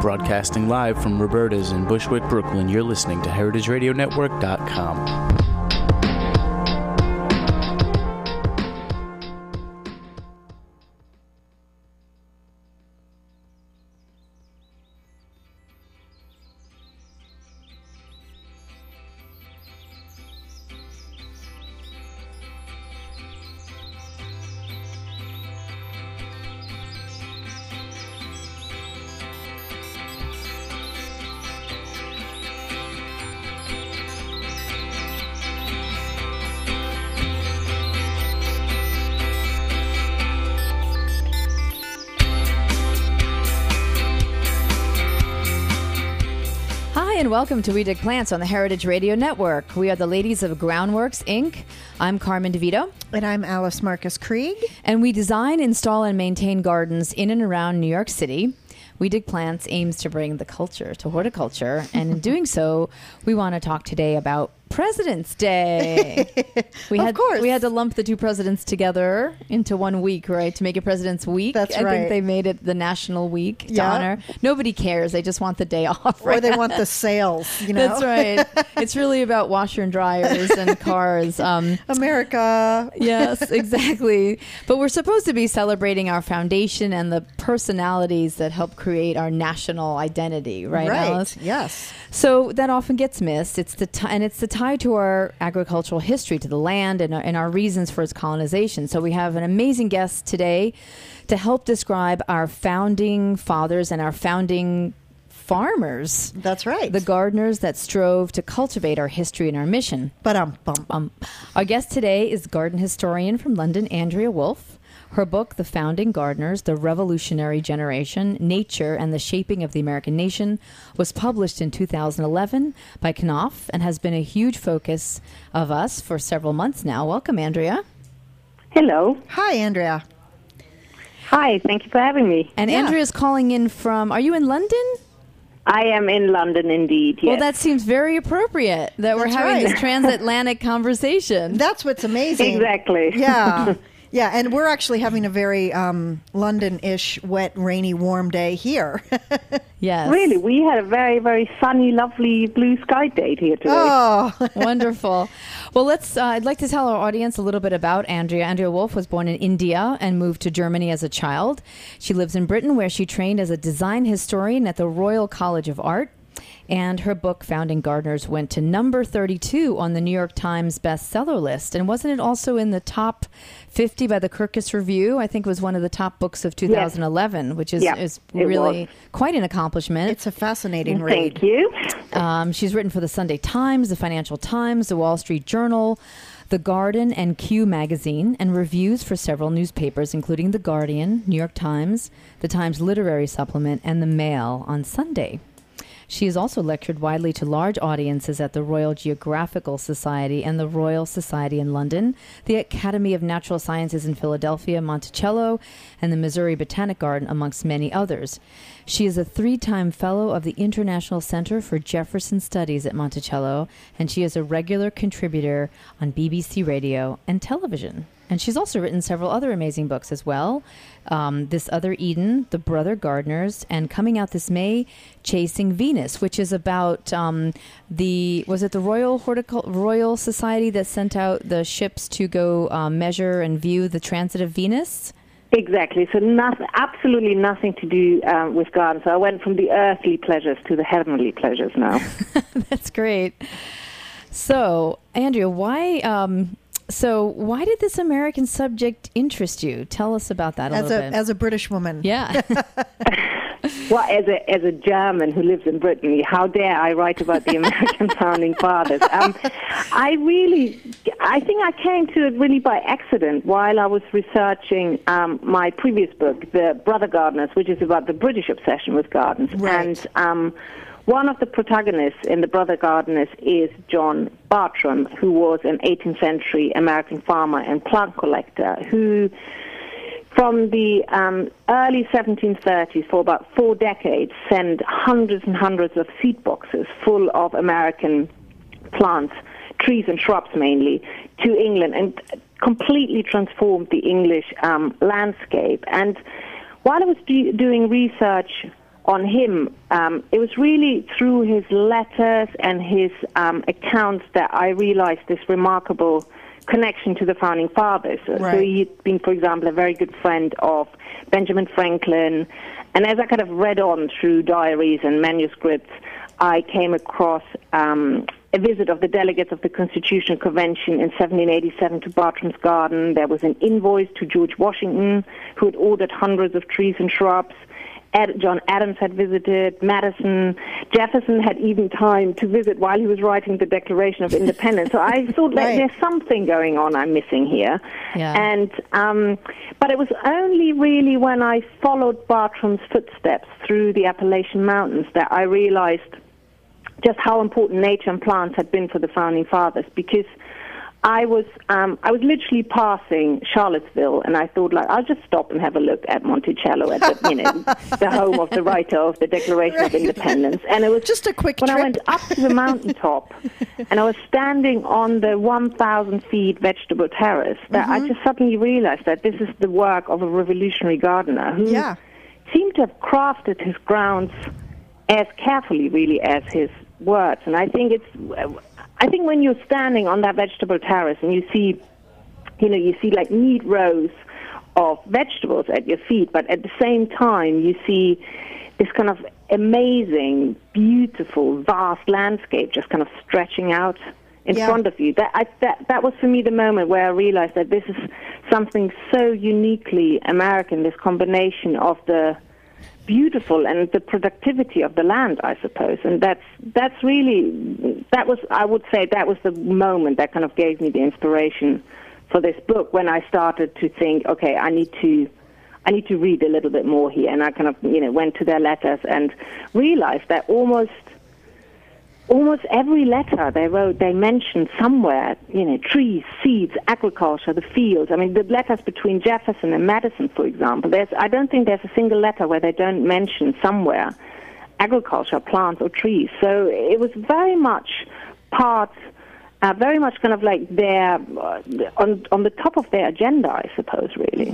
Broadcasting live from Roberta's in Bushwick, Brooklyn, you're listening to HeritageRadioNetwork.com. welcome to We Dig Plants on the Heritage Radio Network. We are the ladies of Groundworks Inc. I'm Carmen DeVito. And I'm Alice Marcus Krieg. And we design, install, and maintain gardens in and around New York City. We Dig Plants aims to bring the culture to horticulture, and in doing so, we want to talk today about President's Day. We had of course. we had to lump the two presidents together into one week, right? To make it President's Week. That's I right. think they made it the National Week to Yeah. honor. Nobody cares; they just want the day off. Or they want the sales, you know. That's right. it's really about washer and dryers and cars. Um, America. yes, exactly. But we're supposed to be celebrating our foundation and the personalities that help create our national identity, right, Alice? Yes. So that often gets missed. It's the ti and it's the tie to our agricultural history, to the land, and our, and our reasons for its colonization. So we have an amazing guest today to help describe our founding fathers and our founding farmers. That's right. The gardeners that strove to cultivate our history and our mission. but um bum. Um, our guest today is garden historian from London, Andrea Wulf. Her book, The Founding Gardeners The Revolutionary Generation Nature and the Shaping of the American Nation, was published in 2011 by Knopf and has been a huge focus of us for several months now. Welcome, Andrea. Hello. Hi, Andrea. Hi, thank you for having me. And Yeah. Andrea's calling in from, are you in London? I am in London indeed, yes. Well, that seems very appropriate that we're having right. this transatlantic conversation. That's what's amazing. Exactly. Yeah. Yeah, and we're actually having a very um, London-ish, wet, rainy, warm day here. yes. really, we had a very, very sunny, lovely blue sky day here today. oh, Wonderful. Well, let's. Uh, I'd like to tell our audience a little bit about Andrea. Andrea Wulf was born in India and moved to Germany as a child. She lives in Britain, where she trained as a design historian at the Royal College of Art. And her book, Founding Gardeners, went to number 32 on the New York Times bestseller list. And wasn't it also in the top 50 by the Kirkus Review? I think it was one of the top books of 2011, which is, Yeah, is really was. quite an accomplishment. it's a fascinating read. Thank you. Um, she's written for the Sunday Times, the Financial Times, the Wall Street Journal, The Garden, and Q Magazine, and reviews for several newspapers, including The Guardian, New York Times, the Times Literary Supplement, and The Mail on Sunday. She has also lectured widely to large audiences at the Royal Geographical Society and the Royal Society in London, the Academy of Natural Sciences in Philadelphia, Monticello, and the Missouri Botanic Garden, amongst many others. She is a three time fellow of the International Center for Jefferson Studies at Monticello, and she is a regular contributor on BBC Radio and television. And she's also written several other amazing books as well. Um, this Other Eden, The Brother Gardeners, and coming out this May, Chasing Venus, which is about um, the was it the Royal Horticul- Royal Society that sent out the ships to go um, measure and view the transit of Venus. Exactly. So, nothing, absolutely nothing to do um, with gardens. So I went from the earthly pleasures to the heavenly pleasures now. That's great. So, Andrea, why? Um, so, why did this American subject interest you? Tell us about that a As little a bit. as a British woman. yeah. well, as a as a German who lives in Britain, how dare I write about the American founding fathers? Um, I really, I think I came to it really by accident while I was researching um, my previous book, The Brother Gardeners, which is about the British obsession with gardens. Right. And um, one of the protagonists in The Brother Gardeners is John Bartram, who was an 18th century American farmer and plant collector who from the um, early 1730s for about four decades sent hundreds and hundreds of seed boxes full of American plants, trees and shrubs mainly, to England and completely transformed the English um, landscape. And while I was do- doing research on him, um, it was really through his letters and his um, accounts that I realized this remarkable connection to the founding fathers. So he'd been, for example, a very good friend of Benjamin Franklin. And as I kind of read on through diaries and manuscripts, I came across um, a visit of the delegates of the Constitutional Convention in 1787 to Bartram's Garden. There was an invoice to George Washington, who had ordered hundreds of trees and shrubs. Ad- John Adams had visited, Madison, Jefferson had even time to visit while he was writing the Declaration of Independence. So I thought like, Right. there's something going on I'm missing here. Yeah. And um, but it was only really when I followed Bartram's footsteps through the Appalachian Mountains that I realized just how important nature and plants had been for the founding fathers because I was um, I was literally passing Charlottesville and I thought like I'll just stop and have a look at Monticello at the you know the home of the writer of the Declaration of Independence and it was Just a quick when I went up to the mountaintop and I was standing on the 1,000 feet vegetable terrace that Mm-hmm. I just suddenly realized that this is the work of a revolutionary gardener who Yeah. seemed to have crafted his grounds as carefully, really, as his words. And I think it's, I think when you're standing on that vegetable terrace and you see, you know, you see like neat rows of vegetables at your feet, but at the same time you see this kind of amazing, beautiful, vast landscape just kind of stretching out in Yeah. front of you. That, I, that that was for me the moment where I realized that this is something so uniquely American. This combination of the beautiful and the productivity of the land, I suppose, and that's that's really that was I would say that was the moment that kind of gave me the inspiration for this book when I started to think, okay, I need to. I need to read a little bit more here, and I kind of, you know, went to their letters and realized that almost almost every letter they wrote, they mentioned somewhere, you know, trees, seeds, agriculture, the fields. I mean, the letters between Jefferson and Madison, for example, there's, I don't think there's a single letter where they don't mention somewhere agriculture, plants, or trees. So it was very much part, uh, very much kind of like their, uh, on, on the top of their agenda, I suppose, really.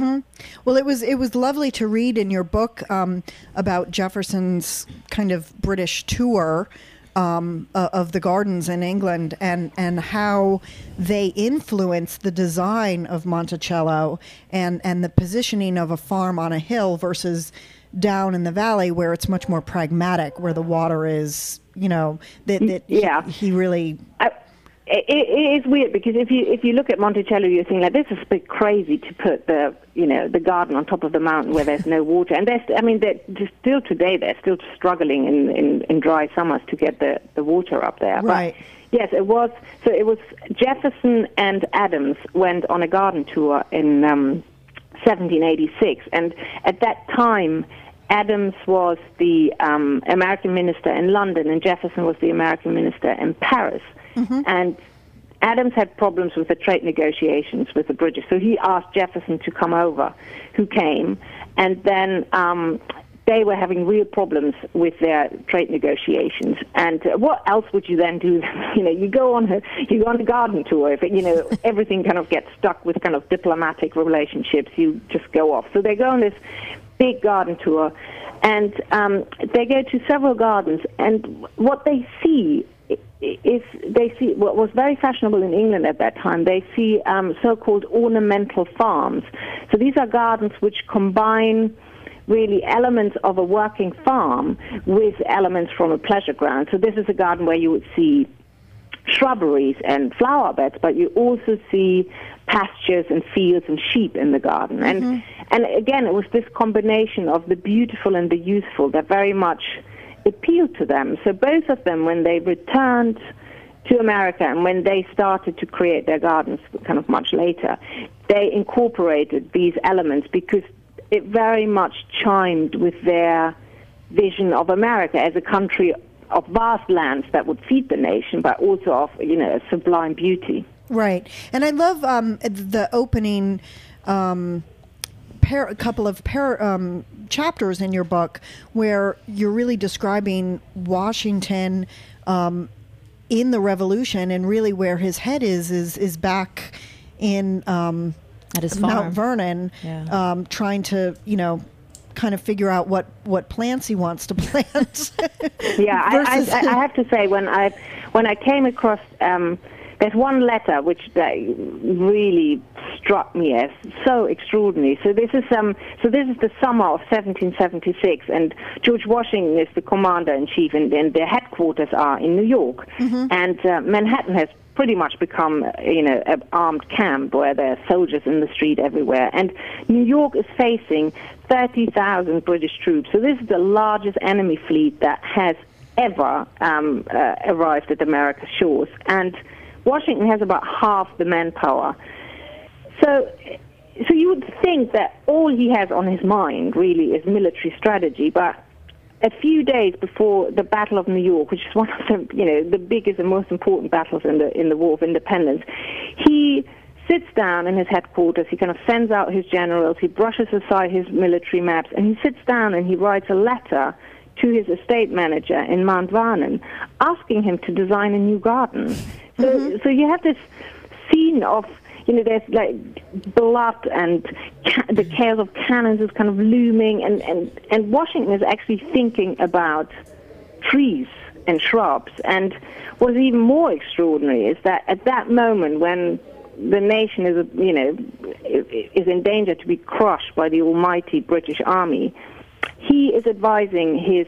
Well, it was it was lovely to read in your book um, about Jefferson's kind of British tour um, uh, of the gardens in England and and how they influence the design of Monticello and and the positioning of a farm on a hill versus down in the valley where it's much more pragmatic, where the water is, you know, that, that he- Yeah. he really I, it, it is weird because if you if you look at Monticello, you're thinking like this is a bit crazy to put the you know the garden on top of the mountain where there's no water, and there's I mean they're just still today they're still struggling in, in, in dry summers to get the, the water up there. Right. But yes, it was so it was Jefferson and Adams went on a garden tour in um, 1786, and at that time. Adams was the um, American minister in London, and Jefferson was the American minister in Paris. And Adams had problems with the trade negotiations with the British, so he asked Jefferson to come over, who came, and then um, they were having real problems with their trade negotiations. And uh, what else would you then do? you know, you go on a you go on a garden tour. If it, you know everything kind of gets stuck with kind of diplomatic relationships, you just go off. So they go on this big garden tour, and um, they go to several gardens, and what they see is they see what was very fashionable in England at that time. They see um, so-called ornamental farms. So these are gardens which combine really elements of a working farm with elements from a pleasure ground. So this is a garden where you would see shrubberies and flower beds, but you also see pastures and fields and sheep in the garden. And and again, it was this combination of the beautiful and the useful that very much appealed to them. So both of them, when they returned to America and when they started to create their gardens, kind of much later, they incorporated these elements because it very much chimed with their vision of America as a country of vast lands that would feed the nation, but also of you know sublime beauty. Right, and I love um, the opening. Um, par- a couple of par- um, chapters in your book where you're really describing Washington um, in the Revolution, and really where his head is is is back in um, At his farm. Mount Vernon, Yeah. um, trying to you know kind of figure out what, what plants he wants to plant. yeah, I, I, I, have to say when I when I came across um, there's one letter which really struck me as so extraordinary. So this is um, so this is the summer of 1776, and George Washington is the commander in chief, and, and their headquarters are in New York, mm-hmm. and uh, Manhattan has pretty much become, you know, an armed camp where there are soldiers in the street everywhere. And New York is facing 30,000 British troops. So this is the largest enemy fleet that has ever um, uh, arrived at America's shores. And Washington has about half the manpower. So, so you would think that all he has on his mind really is military strategy, but a few days before the Battle of New York, which is one of the you know the biggest and most important battles in the in the War of Independence, he sits down in his headquarters. He kind of sends out his generals. He brushes aside his military maps, and he sits down and he writes a letter to his estate manager in Mount Vernon, asking him to design a new garden. So, mm-hmm. so you have this scene of you know, there's like blood and ca- the chaos of cannons is kind of looming, and, and, and Washington is actually thinking about trees and shrubs. And what's even more extraordinary is that at that moment when the nation is, you know, is in danger to be crushed by the almighty British Army, he is advising his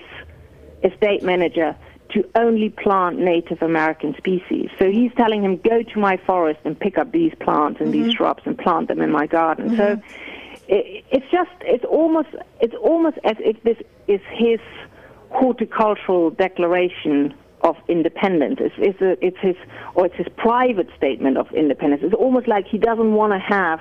estate manager to only plant Native American species. So he's telling him, go to my forest and pick up these plants and mm-hmm. these shrubs and plant them in my garden. Mm-hmm. So it, it's just, it's almost, it's almost as if this is his horticultural declaration of independence. It's, it's, a, it's his, or it's his private statement of independence. It's almost like he doesn't want to have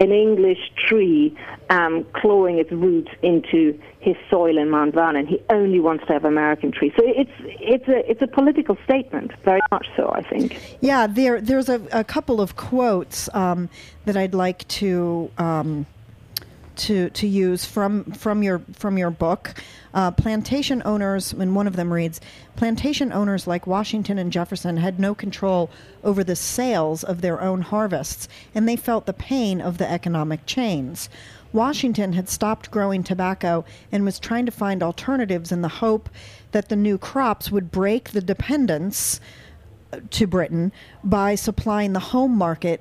an English tree um, clawing its roots into his soil in Mount Vernon. He only wants to have American trees. So it's it's a it's a political statement, very much so. I think. Yeah, there there's a, a couple of quotes um, that I'd like to. Um, to, to use from from your from your book. Uh, plantation owners, and one of them reads, "Plantation owners like Washington and Jefferson had no control over the sales of their own harvests, and they felt the pain of the economic chains." Washington had stopped growing tobacco and was trying to find alternatives in the hope that the new crops would break the dependence uh, to Britain by supplying the home market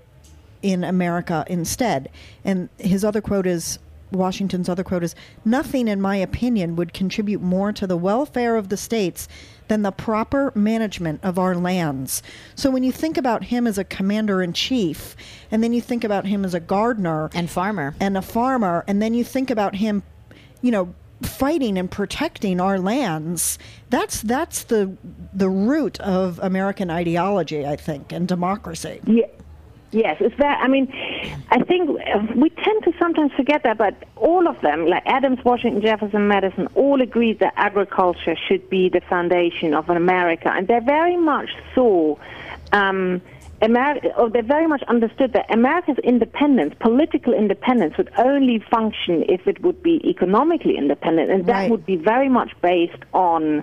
in America instead. And his other quote is Washington's other quote is Nothing, in my opinion, would contribute more to the welfare of the states than the proper management of our lands. So when you think about him as a commander in chief, and then you think about him as a gardener and farmer, and a farmer, and then you think about him, you know, fighting and protecting our lands that's that's the the root of american ideology i think and democracy yeah Yes, it's that. I mean, I think we tend to sometimes forget that, but all of them, like Adams, Washington, Jefferson, Madison, all agreed that agriculture should be the foundation of an America, and they very much saw. Um, America, or they very much understood that America's independence, political independence, would only function if it would be economically independent, and that right. would be very much based on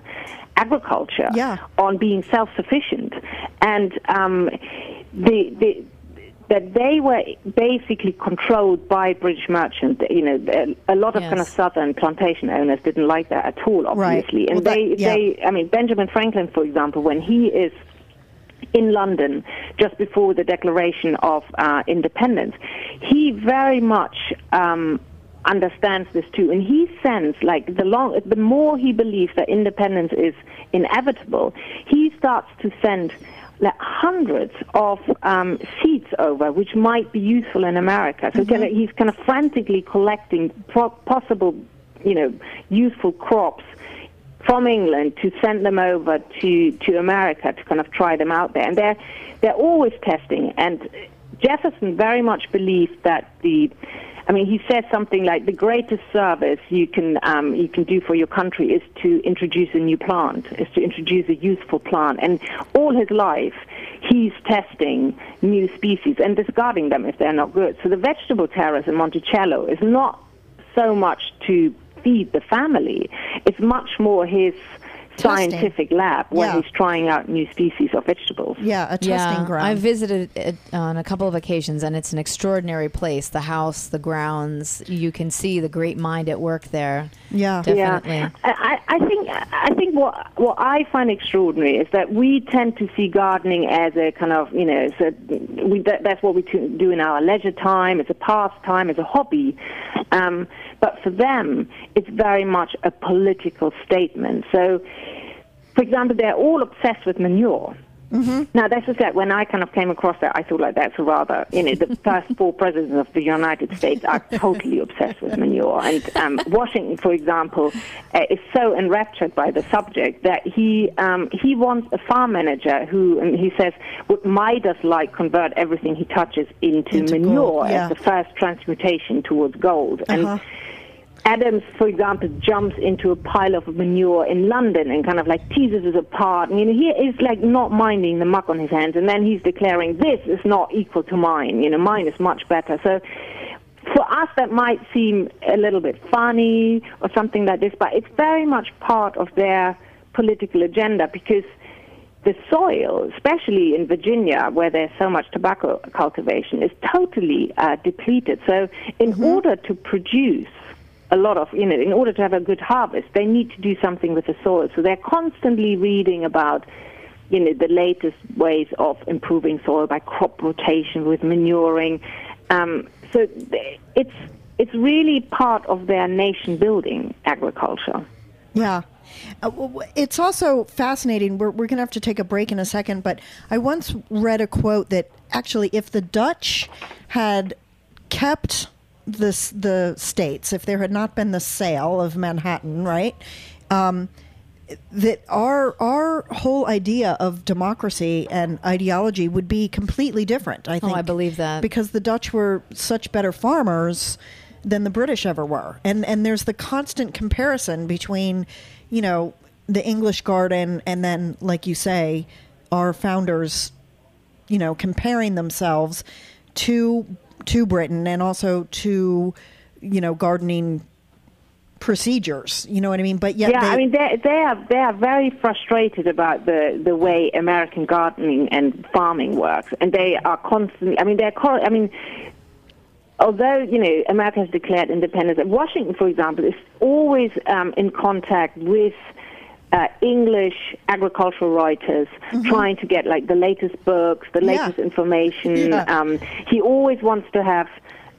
agriculture, yeah. on being self-sufficient, and um, the, the that they were basically controlled by British merchants. You know, a, lot of yes. kind of southern plantation owners didn't like that at all, obviously. Right. And well, they, that, yeah. they, I mean, Benjamin Franklin, for example, when he is in London just before the Declaration of uh, Independence, he very much um, understands this too, and he sends like the long, the more he believes that independence is inevitable, he starts to send like hundreds of um, seeds over, which might be useful in America. So mm-hmm. he's kind of frantically collecting pro- possible, you know, useful crops from England to send them over to, to America to kind of try them out there. And they're, they're always testing. And Jefferson very much believed that the I mean, he says something like the greatest service you can um, you can do for your country is to introduce a new plant, is to introduce a useful plant. And all his life, he's testing new species and discarding them if they're not good. So the vegetable terrace in Monticello is not so much to feed the family; it's much more his Testing. scientific lab where Yeah. he's trying out new species of vegetables. Yeah, a testing yeah, ground. I visited it on a couple of occasions, and it's an extraordinary place. The house, the grounds, you can see the great mind at work there. yeah. Definitely. Yeah, I, I think I think what what I find extraordinary is that we tend to see gardening as a kind of you know it's a, we that, that's what we do in our leisure time. It's a pastime. It's a hobby. Um, but for them, it's very much a political statement. So, for example, they're all obsessed with manure. Now, that's just that when I kind of came across that, I thought like that's a rather, you know, the first four presidents of the United States are totally obsessed with manure. And um, Washington, for example, uh, is so enraptured by the subject that he um, he wants a farm manager who, and he says, would Midas like convert everything he touches into, Into manure gold, yeah. as the first transmutation towards gold. And Uh-huh. Adams, for example, jumps into a pile of manure in London and kind of like teases us apart. I mean, he is like not minding the muck on his hands, and then he's declaring this is not equal to mine. You know, mine is much better. So. For us, that might seem a little bit funny or something like this, but it's very much part of their political agenda because the soil, especially in Virginia, where there's so much tobacco cultivation, is totally uh, depleted. So, in order to produce a lot of, you know, in order to have a good harvest, they need to do something with the soil. So they're constantly reading about, you know, the latest ways of improving soil by crop rotation with manuring. Um, so it's it's really part of their nation building agriculture. Yeah. Uh, it's also fascinating. We're, we're going to have to take a break in a second, but I once read a quote that actually, if the Dutch had kept this, the states, if there had not been the sale of Manhattan, right? Um, that our our whole idea of democracy and ideology would be completely different. I Oh, think. I believe that. because the Dutch were such better farmers than the British ever were, and and there's the constant comparison between, you know, the English garden and then, like you say, our founders, you know, comparing themselves to to Britain and also to, you know, gardening procedures. You know what I mean? But yet, Yeah, they, I mean they they are they are very frustrated about the the way American gardening and farming works, and they are constantly. I mean they're. I mean. Although you know America has declared independence, Washington, for example, is always um, in contact with uh, English agricultural writers, trying to get like the latest books, the Mm-hmm. Yeah. latest information. Yeah. Um, he always wants to have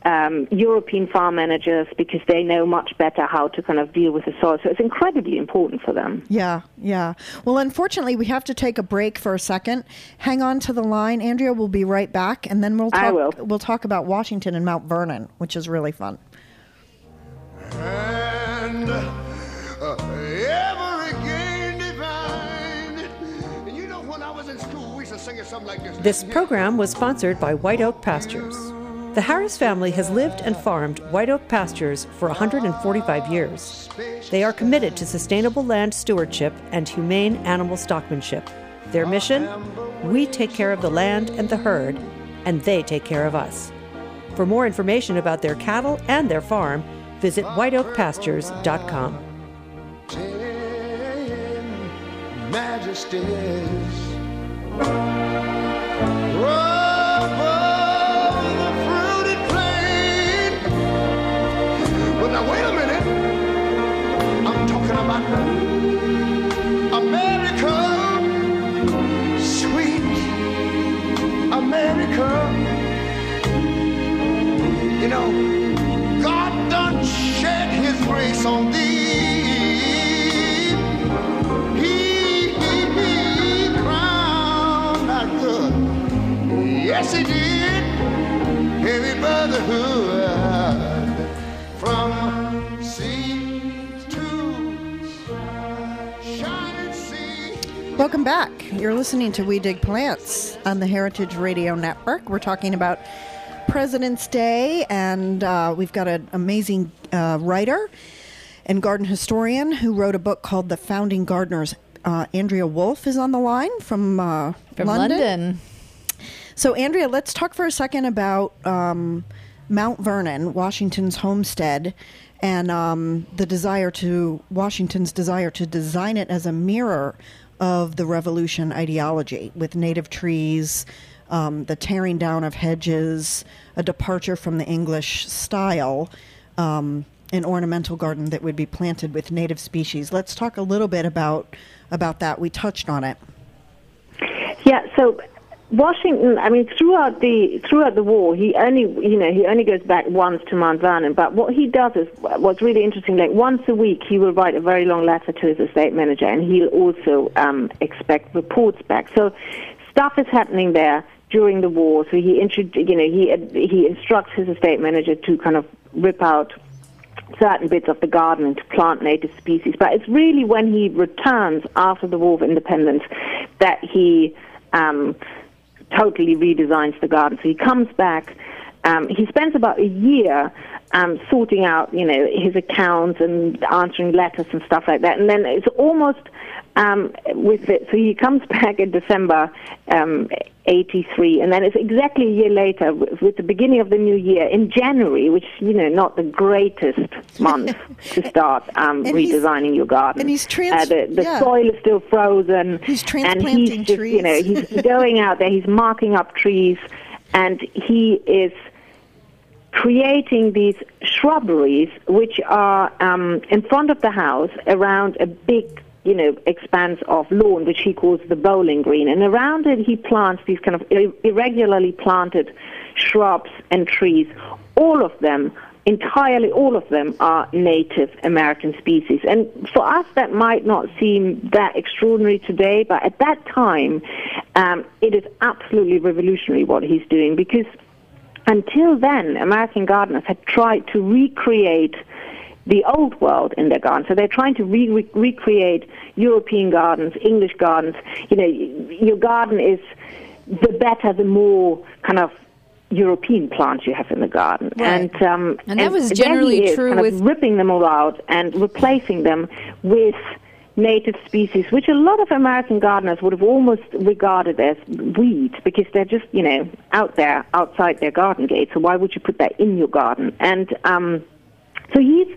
um, European farm managers because they know much better how to kind of deal with the soil. So it's incredibly important for them. Yeah, yeah. Well, unfortunately, we have to take a break for a second. Hang on to the line, Andrea. We'll be right back, and then we'll talk. I will. We'll talk about Washington and Mount Vernon, which is really fun. and this. Program was sponsored by White Oak Pastures. The Harris family has lived and farmed White Oak Pastures for 145 years. They are committed to sustainable land stewardship and humane animal stockmanship. Their mission? We take care of the land and the herd, and they take care of us. For more information about their cattle and their farm, visit whiteoakpastures.com. Ten majesties. Yes, He did. Heavy brotherhood Welcome back. You're listening to We Dig Plants on the Heritage Radio Network. We're talking about President's Day, and uh, we've got an amazing uh, writer and garden historian who wrote a book called The Founding Gardeners. Uh, Andrea Wulf is on the line from, uh, From London. So, Andrea, let's talk for a second about um, Mount Vernon, Washington's homestead, and um, the desire to Washington's desire to design it as a mirror of the revolution ideology with native trees, um, the tearing down of hedges, a departure from the English style, um, an ornamental garden that would be planted with native species. Let's talk a little bit about about that. We touched on it. Yeah, so Washington, I mean, throughout the throughout the war, he only you know he only goes back once to Mount Vernon. But what he does is what's really interesting. Like once a week, he will write a very long letter to his estate manager, and he'll also um, expect reports back. So stuff is happening there during the war. So he you know he he instructs his estate manager to kind of rip out certain bits of the garden and to plant native species. But it's really when he returns after the War of Independence that he um, totally redesigns the garden. So he comes back. Um, he spends about a year um, sorting out, you know, his accounts and answering letters and stuff like that. And then it's almost um, with it. So he comes back in December um, 83, and then it's exactly a year later, with the beginning of the new year, in January, which, you know, not the greatest month to start um, redesigning your garden. And he's trans- uh, the, the yeah. soil is still frozen. He's and transplanting he's just, trees. You know, he's going out there, he's marking up trees, and he is creating these shrubberies which are um, in front of the house around a big you know expanse of lawn which he calls the bowling green. And around it he plants these kind of ir- irregularly planted shrubs and trees. All of them entirely all of them are native american species. And for us that might not seem that extraordinary today but at that time um, it is absolutely revolutionary what he's doing because until then, American gardeners had tried to recreate the old world in their gardens. So they're trying to re- re- recreate European gardens, English gardens. You know, your garden is the better, the more kind of European plants you have in the garden, Right. and um, And that was generally is, true kind of with- ripping them all out and replacing them with native species, which a lot of American gardeners would have almost regarded as weeds because they're just, you know, out there outside their garden gate. So why would you put that in your garden? And um, so he's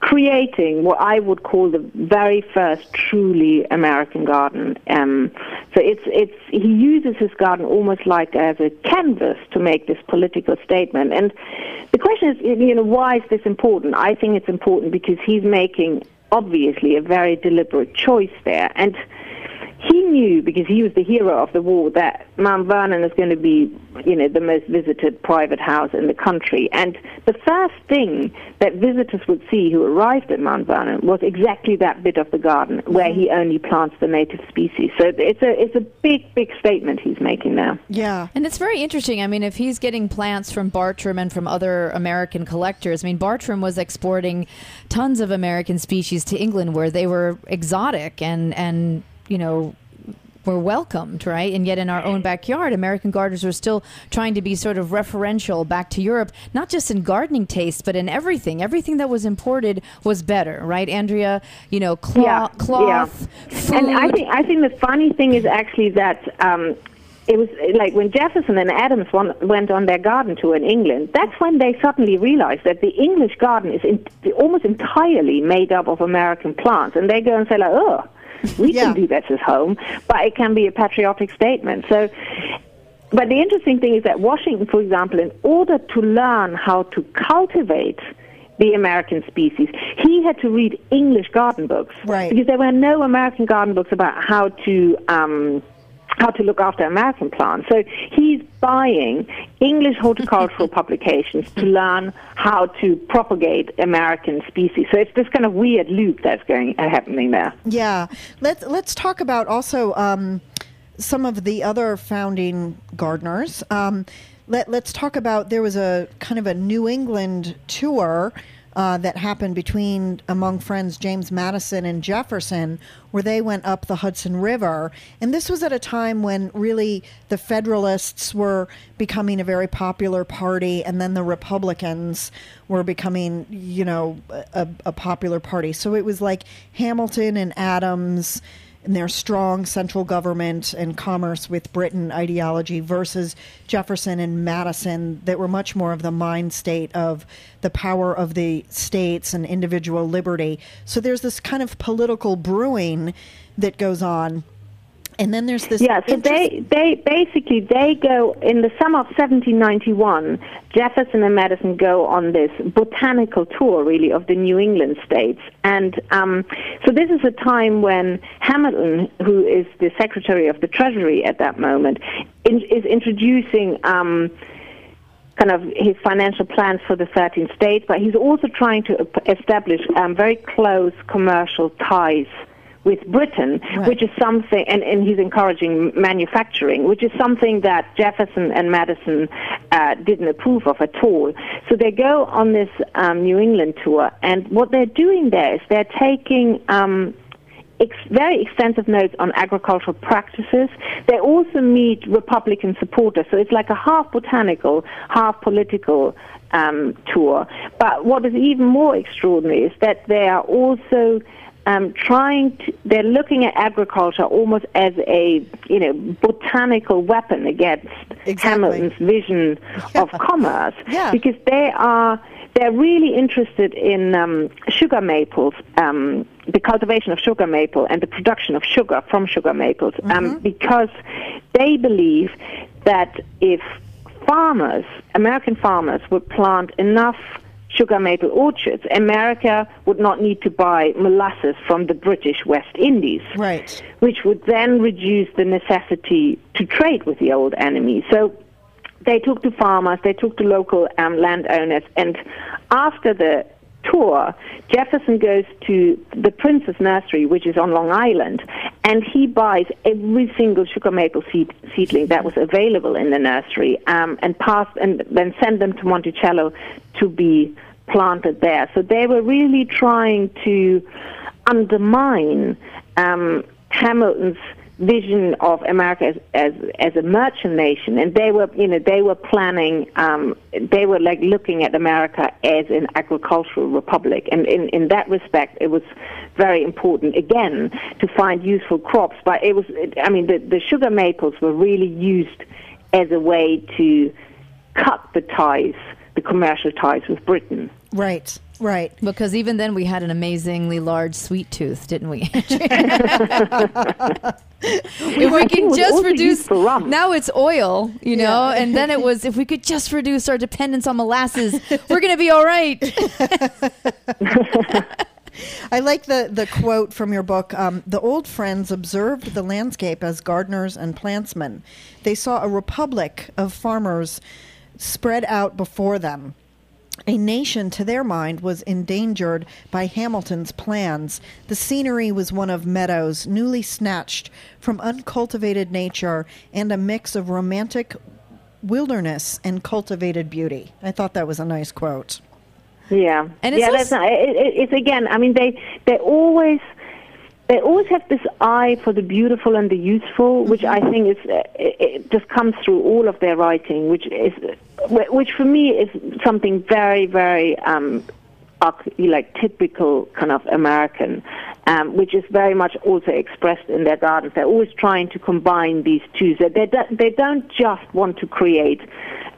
creating what I would call the very first truly American garden. Um, so it's it's he uses his garden almost like as a canvas to make this political statement. And the question is, you know, why is this important? I think it's important because he's making obviously a very deliberate choice there, and he knew because he was the hero of the war that Mount Vernon is going to be, you know, the most visited private house in the country. And the first thing that visitors would see who arrived at Mount Vernon was exactly that bit of the garden where he mm-hmm. only plants the native species. So it's a it's a big big statement he's making now. Yeah. And it's very interesting. I mean, if he's getting plants from Bartram and from other American collectors, I mean, Bartram was exporting tons of American species to England where they were exotic and, and you know, were welcomed, right? And yet in our own backyard, American gardeners are still trying to be sort of referential back to Europe, not just in gardening taste, but in everything. Everything that was imported was better, right, Andrea? You know, cloth, Yeah, cloth yeah. food. And I think I think the funny thing is actually that um, it was like when Jefferson and Adams won, went on their garden tour in England. That's when they suddenly realized that the English garden is in, almost entirely made up of American plants, and they go and say like, "Oh, we Yeah. can do this at home," but it can be a patriotic statement. So. But the interesting thing is that Washington, for example, in order to learn how to cultivate the American species, he had to read English garden books Right. because there were no American garden books about how to um, how to look after American plants. So he's buying English horticultural publications to learn how to propagate American species. So it's this kind of weird loop that's going uh, happening there. Yeah, let's let's talk about also um, some of the other founding gardeners. Um, let Let's talk about there was a kind of a New England tour. Uh, that happened between among friends James Madison and Jefferson, where they went up the Hudson River, and this was at a time when really the Federalists were becoming a very popular party, and then the Republicans were becoming, you know, a, a popular party. So it was like Hamilton and Adams and their strong central government and commerce with Britain ideology versus Jefferson and Madison that were much more of the mind state of the power of the states and individual liberty. So there's this kind of political brewing that goes on and then there's this. Yeah, so they, they basically they go in the summer of 1791. Jefferson and Madison go on this botanical tour, really, of the New England states, and um, so this is a time when Hamilton, who is the Secretary of the Treasury at that moment, in, is introducing. Um, kind of his financial plans for the 13 states, but he's also trying to establish um, very close commercial ties with Britain, right. which is something, and, and he's encouraging manufacturing, which is something that Jefferson and Madison uh, didn't approve of at all. So they go on this um, New England tour, and what they're doing there is they're taking um, ex- very extensive notes on agricultural practices. They also meet Republican supporters, so it's like a half botanical, half political um, tour. But what is even more extraordinary is that they are also um, trying to, they're looking at agriculture almost as a, you know, botanical weapon against exactly. Hamilton's vision yeah. of commerce. Yeah. Because they are, they're really interested in um, sugar maples, um, the cultivation of sugar maple and the production of sugar from sugar maples, um, mm-hmm. because they believe that if farmers, American farmers, would plant enough sugar maple orchards, America would not need to buy molasses from the British West Indies. Right. Which would then reduce the necessity to trade with the old enemy. So they took to farmers, they took to local um, landowners, and after the tour, Jefferson goes to the Prince's Nursery, which is on Long Island, and he buys every single sugar maple seed, seedling that was available in the nursery, um, and pass and then send them to Monticello to be planted there. So they were really trying to undermine um, Hamilton's vision of America as, as as a merchant nation, and they were you know they were planning um, they were like looking at America as an agricultural republic, and in in that respect, it was very important again to find useful crops. But it was I mean the the sugar maples were really used as a way to cut the ties the commercial ties with Britain. Right. Right. Because even then we had an amazingly large sweet tooth, didn't we? if we can just reduce now it's oil, you know, yeah. and then it was if we could just reduce our dependence on molasses, we're going to be all right. I like the, the quote from your book. Um, the old friends observed the landscape as gardeners and plantsmen. They saw a republic of farmers spread out before them. A nation, to their mind, was endangered by Hamilton's plans. The scenery was one of meadows, newly snatched from uncultivated nature, and a mix of romantic wilderness and cultivated beauty. I thought that was a nice quote. Yeah, and it's yeah, also- that's not, it, it, it's again. I mean, they they always they always have this eye for the beautiful and the useful, which I think is it, it just comes through all of their writing, which is which for me is something very very um, like typical kind of American, um, which is very much also expressed in their gardens. They're always trying to combine these two. So they don't, they don't just want to create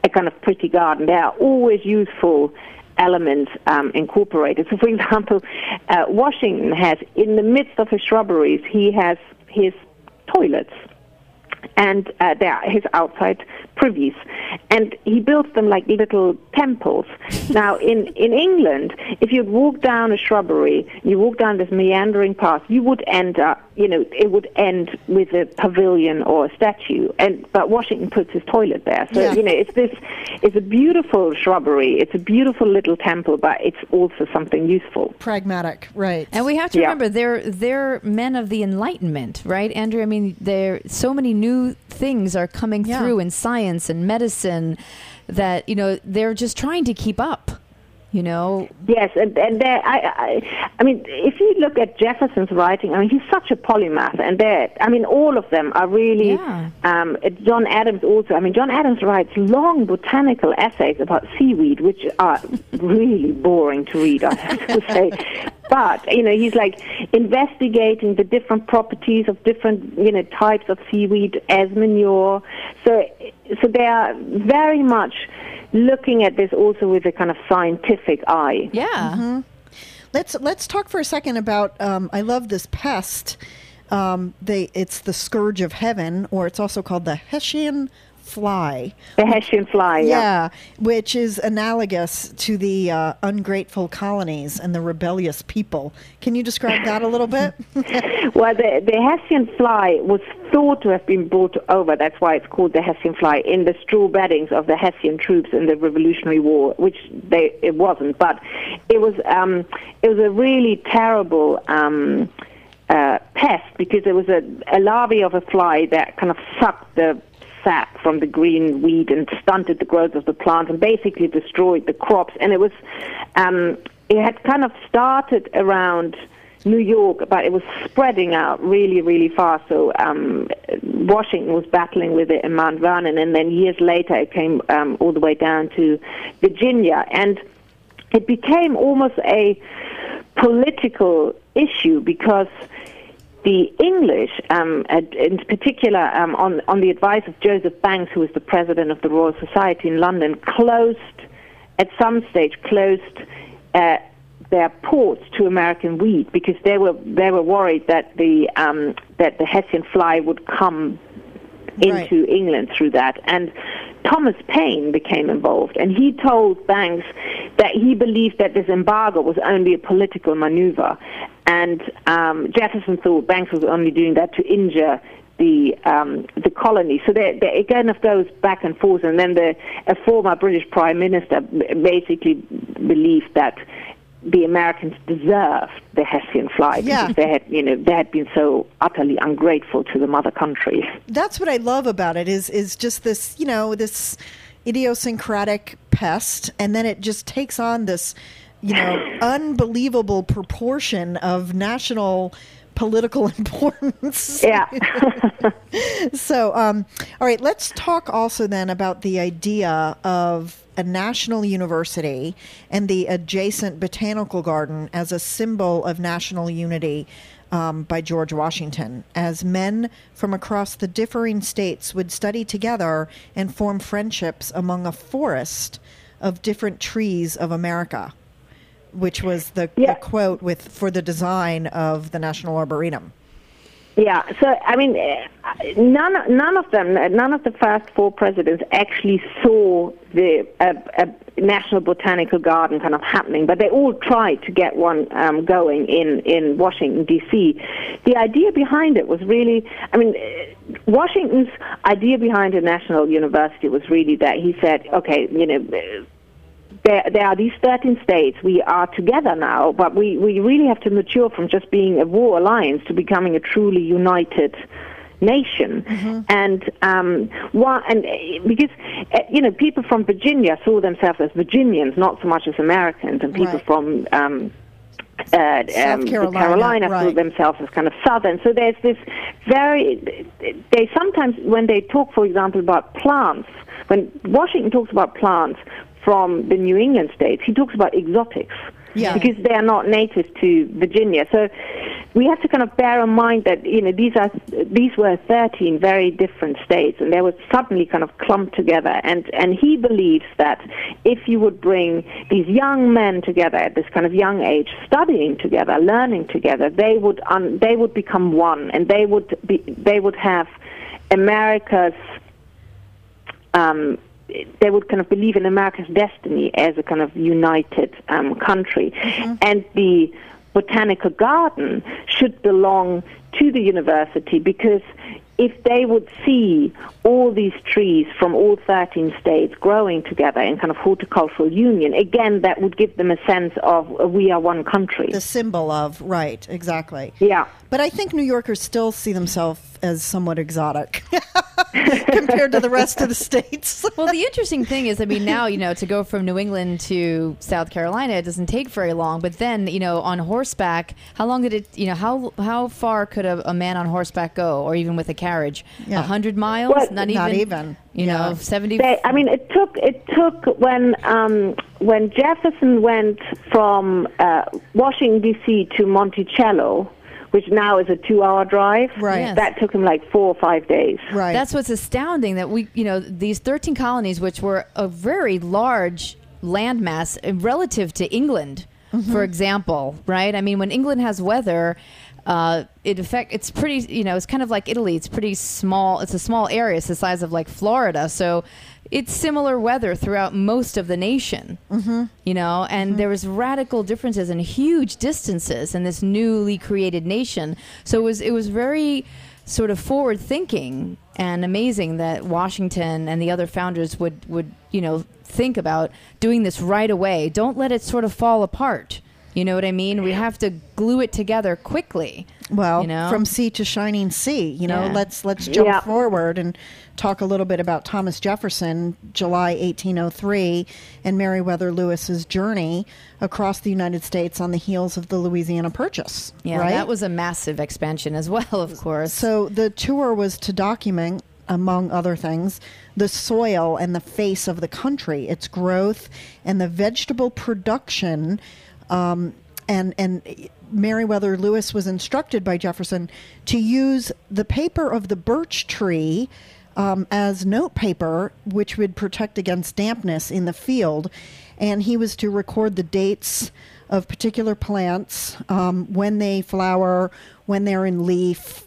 a kind of pretty garden. They are always useful elements um, incorporated. So, for example, uh, Washington has, in the midst of his shrubberies, he has his toilets and uh, there his outside privies, and he built them like little temples. now, in in England, if you walk down a shrubbery, you walk down this meandering path, you would end up, you know, it would end with a pavilion or a statue. And but Washington puts his toilet there, so yeah. you know, it's this, it's a beautiful shrubbery, it's a beautiful little temple, but it's also something useful, pragmatic, right? And we have to yeah. remember they're they're men of the Enlightenment, right, Andrea? I mean, there so many new things are coming yeah. through in science and medicine that you know they're just trying to keep up you know yes and, and there I, I i mean if you look at jefferson's writing i mean he's such a polymath and there i mean all of them are really yeah. um, john adams also i mean john adams writes long botanical essays about seaweed which are really boring to read i have to say but you know, he's like investigating the different properties of different you know types of seaweed as manure. So, so they are very much looking at this also with a kind of scientific eye. Yeah. Let's let's talk for a second about. Um, I love this pest. Um, they it's the scourge of heaven, or it's also called the Hessian fly. The Hessian fly, yeah. Yeah, which is analogous to the uh, ungrateful colonies and the rebellious people. Can you describe that a little bit? Well, the, the Hessian fly was thought to have been brought over. That's why it's called the Hessian fly in the straw beddings of the Hessian troops in the Revolutionary War, which they it wasn't, but it was um, it was a really terrible. Um, uh, pest because it was a, a larvae of a fly that kind of sucked the sap from the green weed and stunted the growth of the plant and basically destroyed the crops. And it was, um, it had kind of started around New York, but it was spreading out really, really fast. So um, Washington was battling with it in Mount Vernon, and then years later it came um, all the way down to Virginia, and it became almost a political issue because the English, um, in particular um, on, on the advice of Joseph Banks, who was the president of the Royal Society in London, closed, at some stage, closed uh, their ports to American wheat because they were they were worried that the um, that the Hessian fly would come Right. into England through that. And Thomas Paine became involved, and he told Banks that he believed that this embargo was only a political maneuver. And um, Jefferson thought Banks was only doing that to injure the um, the colony. So there, there again, it goes back and forth. And then the a former British Prime Minister basically believed that the Americans deserved the Hessian fly Yeah. because they had, you know, they had been so utterly ungrateful to the mother country. That's what I love about it is is just this, you know, this idiosyncratic pest and then it just takes on this, you know, unbelievable proportion of national political importance. Yeah. So, um, all right, let's talk also then about the idea of a national university and the adjacent botanical garden as a symbol of national unity um, by George Washington, as men from across the differing states would study together and form friendships among a forest of different trees of America. Which was the, Yeah. the quote with for the design of the National Arboretum. Yeah, so I mean, eh, none none of them, none of the first four presidents actually saw the uh, uh, National Botanical Garden kind of happening, but they all tried to get one um, going in in Washington D.C. The idea behind it was really, I mean, eh, Washington's idea behind a national university was really that he said, okay, you know. Eh, there, there are these 13 states. We are together now, but we, we really have to mature from just being a war alliance to becoming a truly united nation. And um, one, and uh, because uh, you know people from Virginia saw themselves as Virginians, not so much as Americans, and people Right. from um, uh, um, the Carolina, Carolina saw right. themselves as kind of southern. So there's this very. They sometimes, when they talk, for example, about plants, when Washington talks about plants from the New England states, he talks about exotics. Yeah. Because they are not native to Virginia. So we have to kind of bear in mind that you know these are these were 13 very different states, and they were suddenly kind of clumped together. And and he believes that if you would bring these young men together at this kind of young age, studying together, learning together, they would un, they would become one, and they would be they would have America's um, they would kind of believe in America's destiny as a kind of united um, country. And the botanical garden should belong to the university because if they would see all these trees from all 13 states growing together in kind of horticultural union, again, that would give them a sense of uh, we are one country. The symbol of, right, exactly. yeah. But I think New Yorkers still see themselves as somewhat exotic. compared to the rest of the states. well, the interesting thing is, I mean, now you know to go from New England to South Carolina, it doesn't take very long. But then, you know, on horseback, how long did it? You know, how how far could a, a man on horseback go, or even with a carriage? A Yeah. hundred miles? What? Not even. Not even. You Yeah. know, seventy. They, I mean, it took it took when um, when Jefferson went from uh, Washington D.C. to Monticello, which now is a two-hour drive. Right. Yes. That took him like four or five days. right. That's what's astounding that we, you know, these 13 colonies, which were a very large landmass uh, relative to England, for example, right? I mean, when England has weather, uh, it affect it's pretty, you know, it's kind of like Italy. It's pretty small. It's a small area. It's the size of like Florida. So it's similar weather throughout most of the nation, mm-hmm. you know, and there was radical differences and huge distances in this newly created nation. So it was, it was very, sort of forward thinking and amazing that Washington and the other founders would would you know think about doing this right away. Don't let it sort of fall apart. You know what I mean? We have to glue it together quickly. Well, you know? from sea to shining sea. You know, Yeah. let's let's jump Yeah. forward and talk a little bit about Thomas Jefferson, July 1803, and Meriwether Lewis's journey across the United States on the heels of the Louisiana Purchase. Yeah, right? that was a massive expansion as well, of course. So the tour was to document, among other things, the soil and the face of the country, its growth, and the vegetable production. Um, and and Meriwether Lewis was instructed by Jefferson to use the paper of the birch tree. Um, as note paper, which would protect against dampness in the field, and he was to record the dates of particular plants, um, when they flower, when they're in leaf,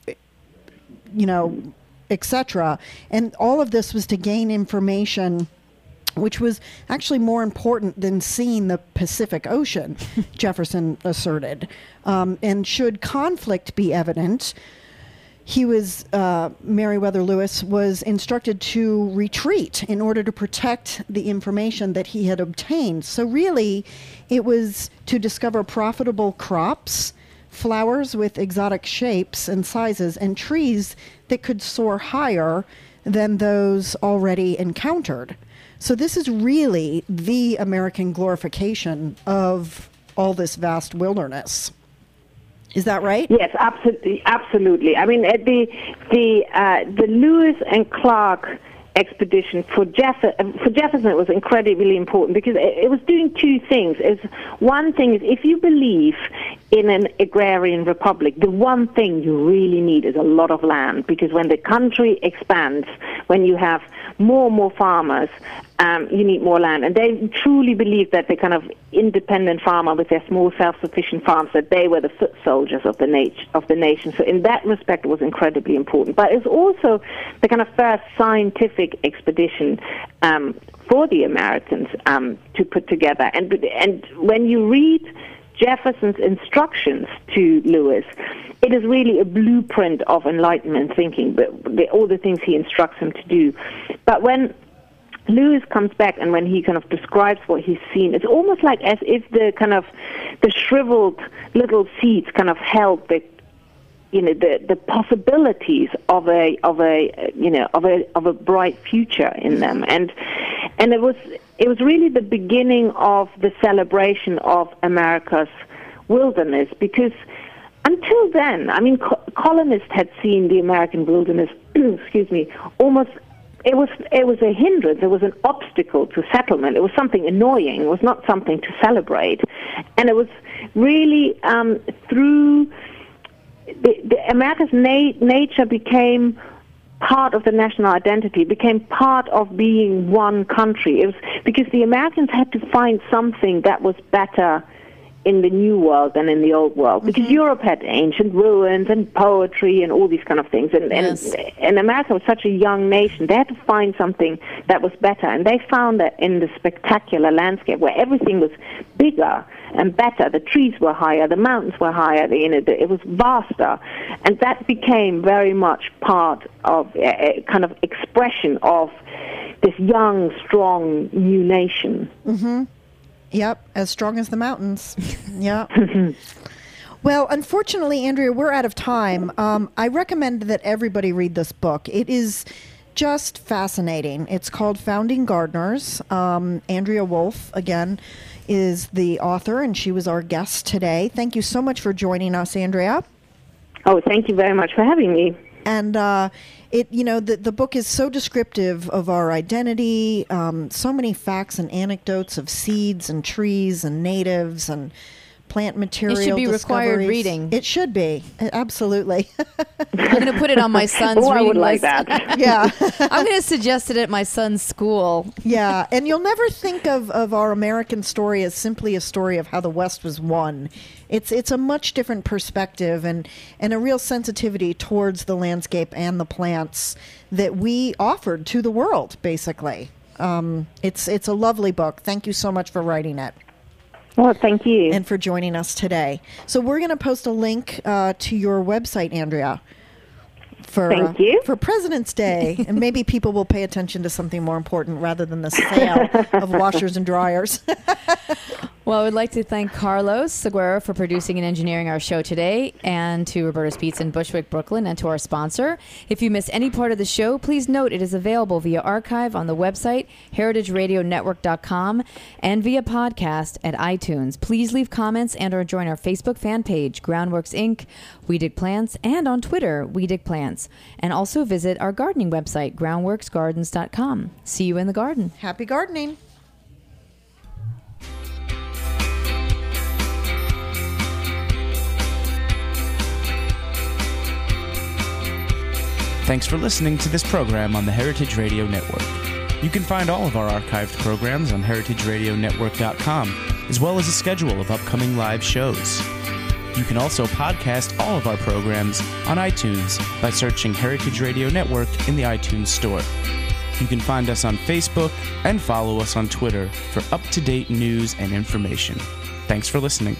you know, etc. And all of this was to gain information which was actually more important than seeing the Pacific Ocean, Jefferson asserted. Um, and should conflict be evident, he was uh, Meriwether Lewis was instructed to retreat in order to protect the information that he had obtained. So really, it was to discover profitable crops, flowers with exotic shapes and sizes, and trees that could soar higher than those already encountered. So this is really the American glorification of all this vast wilderness. Is that right? Yes, absolutely, absolutely. I mean, uh, the the uh, the Lewis and Clark expedition for Jeff uh, for Jefferson it was incredibly important because it, was doing two things. Is one thing is if you believe in an agrarian republic, the one thing you really need is a lot of land because when the country expands, when you have more and more farmers, um, you need more land. And they truly believed that the kind of independent farmer with their small self-sufficient farms, that they were the foot soldiers of the, nat- of the nation. So in that respect, it was incredibly important. But it's also the kind of first scientific expedition um, for the Americans um, to put together. And, and when you read Jefferson's instructions to Lewis, it is really a blueprint of Enlightenment thinking, all the things he instructs him to do. But when Lewis comes back and when he kind of describes what he's seen, it's almost like as if the kind of the shriveled little seeds kind of held the you know the the possibilities of a of a you know of a of a bright future in them and and it was it was really the beginning of the celebration of America's wilderness because until then I mean co- colonists had seen the American wilderness excuse me almost it was it was a hindrance. It was an obstacle to settlement. It was something annoying. It was not something to celebrate, and it was really um, through the, the America's na- nature became part of the national identity, became part of being one country. It was because the Americans had to find something that was better in the new world than in the old world. Because mm-hmm. Europe had ancient ruins and poetry and all these kind of things. And, Yes. and and America was such a young nation. They had to find something that was better. And they found that in the spectacular landscape where everything was bigger and better. The trees were higher. The mountains were higher. The, you know, the, it was vaster. And that became very much part of a, a kind of expression of this young strong new nation mm-hmm. Yep, as strong as the mountains. yep. well, unfortunately, Andrea, we're out of time. Um, I recommend that everybody read this book. It is just fascinating. It's called Founding Gardeners. Um, Andrea Wulf, again, is the author, and she was our guest today. Thank you so much for joining us, Andrea. Oh, thank you very much for having me. And uh, it, you know, the the book is so descriptive of our identity. Um, so many facts and anecdotes of seeds and trees and natives and plant material. It should be required reading. It should be absolutely. I'm going to put it on my son's Oh, I would like list. that. yeah. I'm going to suggest it at my son's school. Yeah, and you'll never think of, of our American story as simply a story of how the West was won. It's it's a much different perspective and, and a real sensitivity towards the landscape and the plants that we offered to the world. Basically, um, it's it's a lovely book. Thank you so much for writing it Well, thank you. and for joining us today. So we're going to post a link uh, to your website, Andrea. For, Thank uh, you. for President's Day, and maybe people will pay attention to something more important rather than the sale of washers and dryers. Well, I would like to thank Carlos Seguera for producing and engineering our show today, and to Roberta's Pizza in Bushwick, Brooklyn, and to our sponsor. If you miss any part of the show, please note it is available via archive on the website, heritageradionetwork.com, and via podcast at iTunes. Please leave comments and or join our Facebook fan page, Groundworks Inc., We Dig Plants, and on Twitter, We Dig Plants. And also visit our gardening website, groundworksgardens.com. See you in the garden. Happy gardening. Thanks for listening to this program on the Heritage Radio Network. You can find all of our archived programs on heritageradionetwork.com, as well as a schedule of upcoming live shows. You can also podcast all of our programs on iTunes by searching Heritage Radio Network in the iTunes Store. You can find us on Facebook and follow us on Twitter for up to date news and information. Thanks for listening.